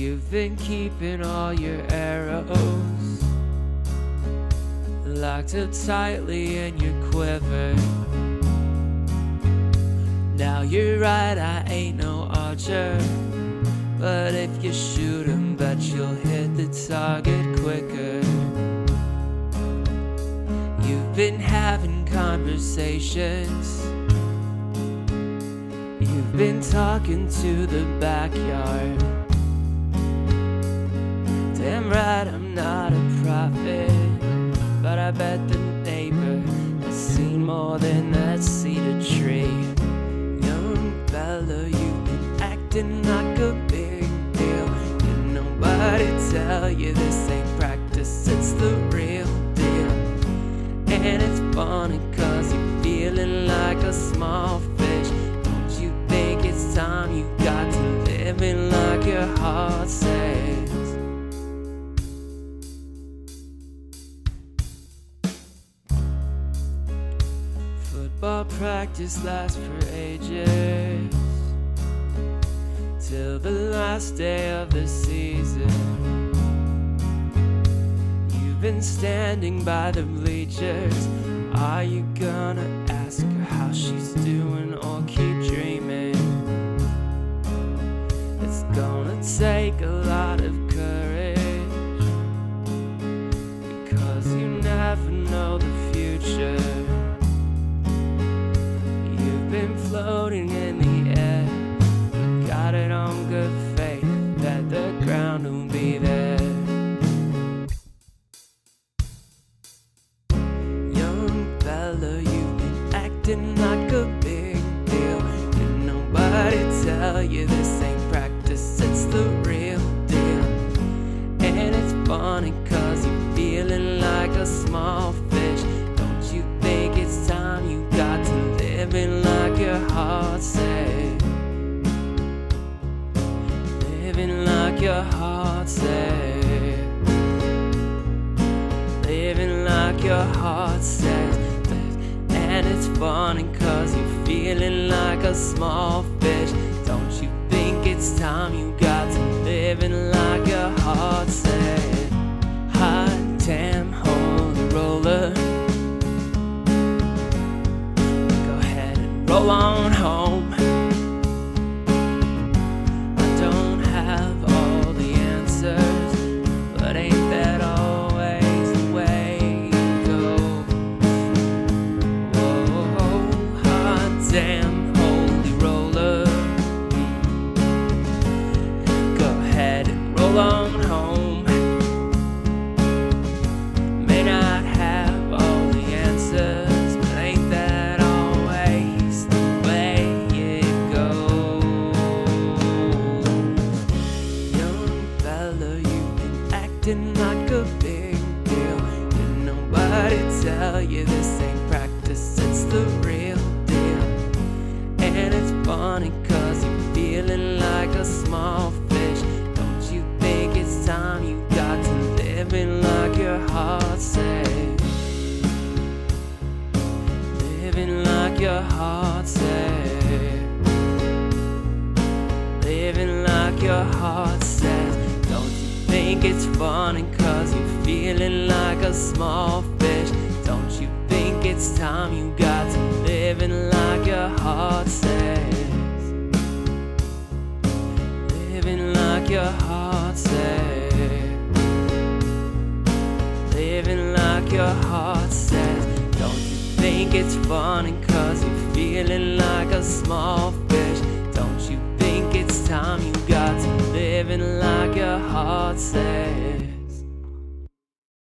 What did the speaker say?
You've been keeping all your arrows locked up tightly in your quiver. Now you're right, I ain't no archer. But if you shoot him, bet you'll hit the target quicker. You've been having conversations. You've been talking to the backyard. Bet the neighbor has seen more than that cedar tree. Young fella, you've been acting like a big deal. Did nobody tell you this ain't practice, it's the real deal. And it's funny cause you're feeling like a small Football practice lasts for ages till the last day of the season. You've been standing by the bleachers. Are you gonna ask her how she's doing or keep dreaming? It's gonna take a lot of courage because you never know the future. Acting like a big deal. Did nobody tell you this ain't practice, it's the real deal. And it's funny cause you're feeling like a small fish. Don't you think it's time you got to living like your heart says? Living like your heart says. Living like your heart says. And it's funny cause you're feeling like a small fish. Don't you think it's time you got to live living like your heart said? Acting like a big deal. Did nobody tell you this ain't practice, it's the real deal. And it's funny cause you're feeling like a small fish. Don't you think it's time you got to living like your heart says? Living like your heart says. Living like your heart says. Think it's funny cause you're feeling like a small fish? Don't you think it's time you got to living like your heart says? Living like your heart says. Living like your heart says. Don't you think it's funny cause you're feeling like a small fish? Heart says?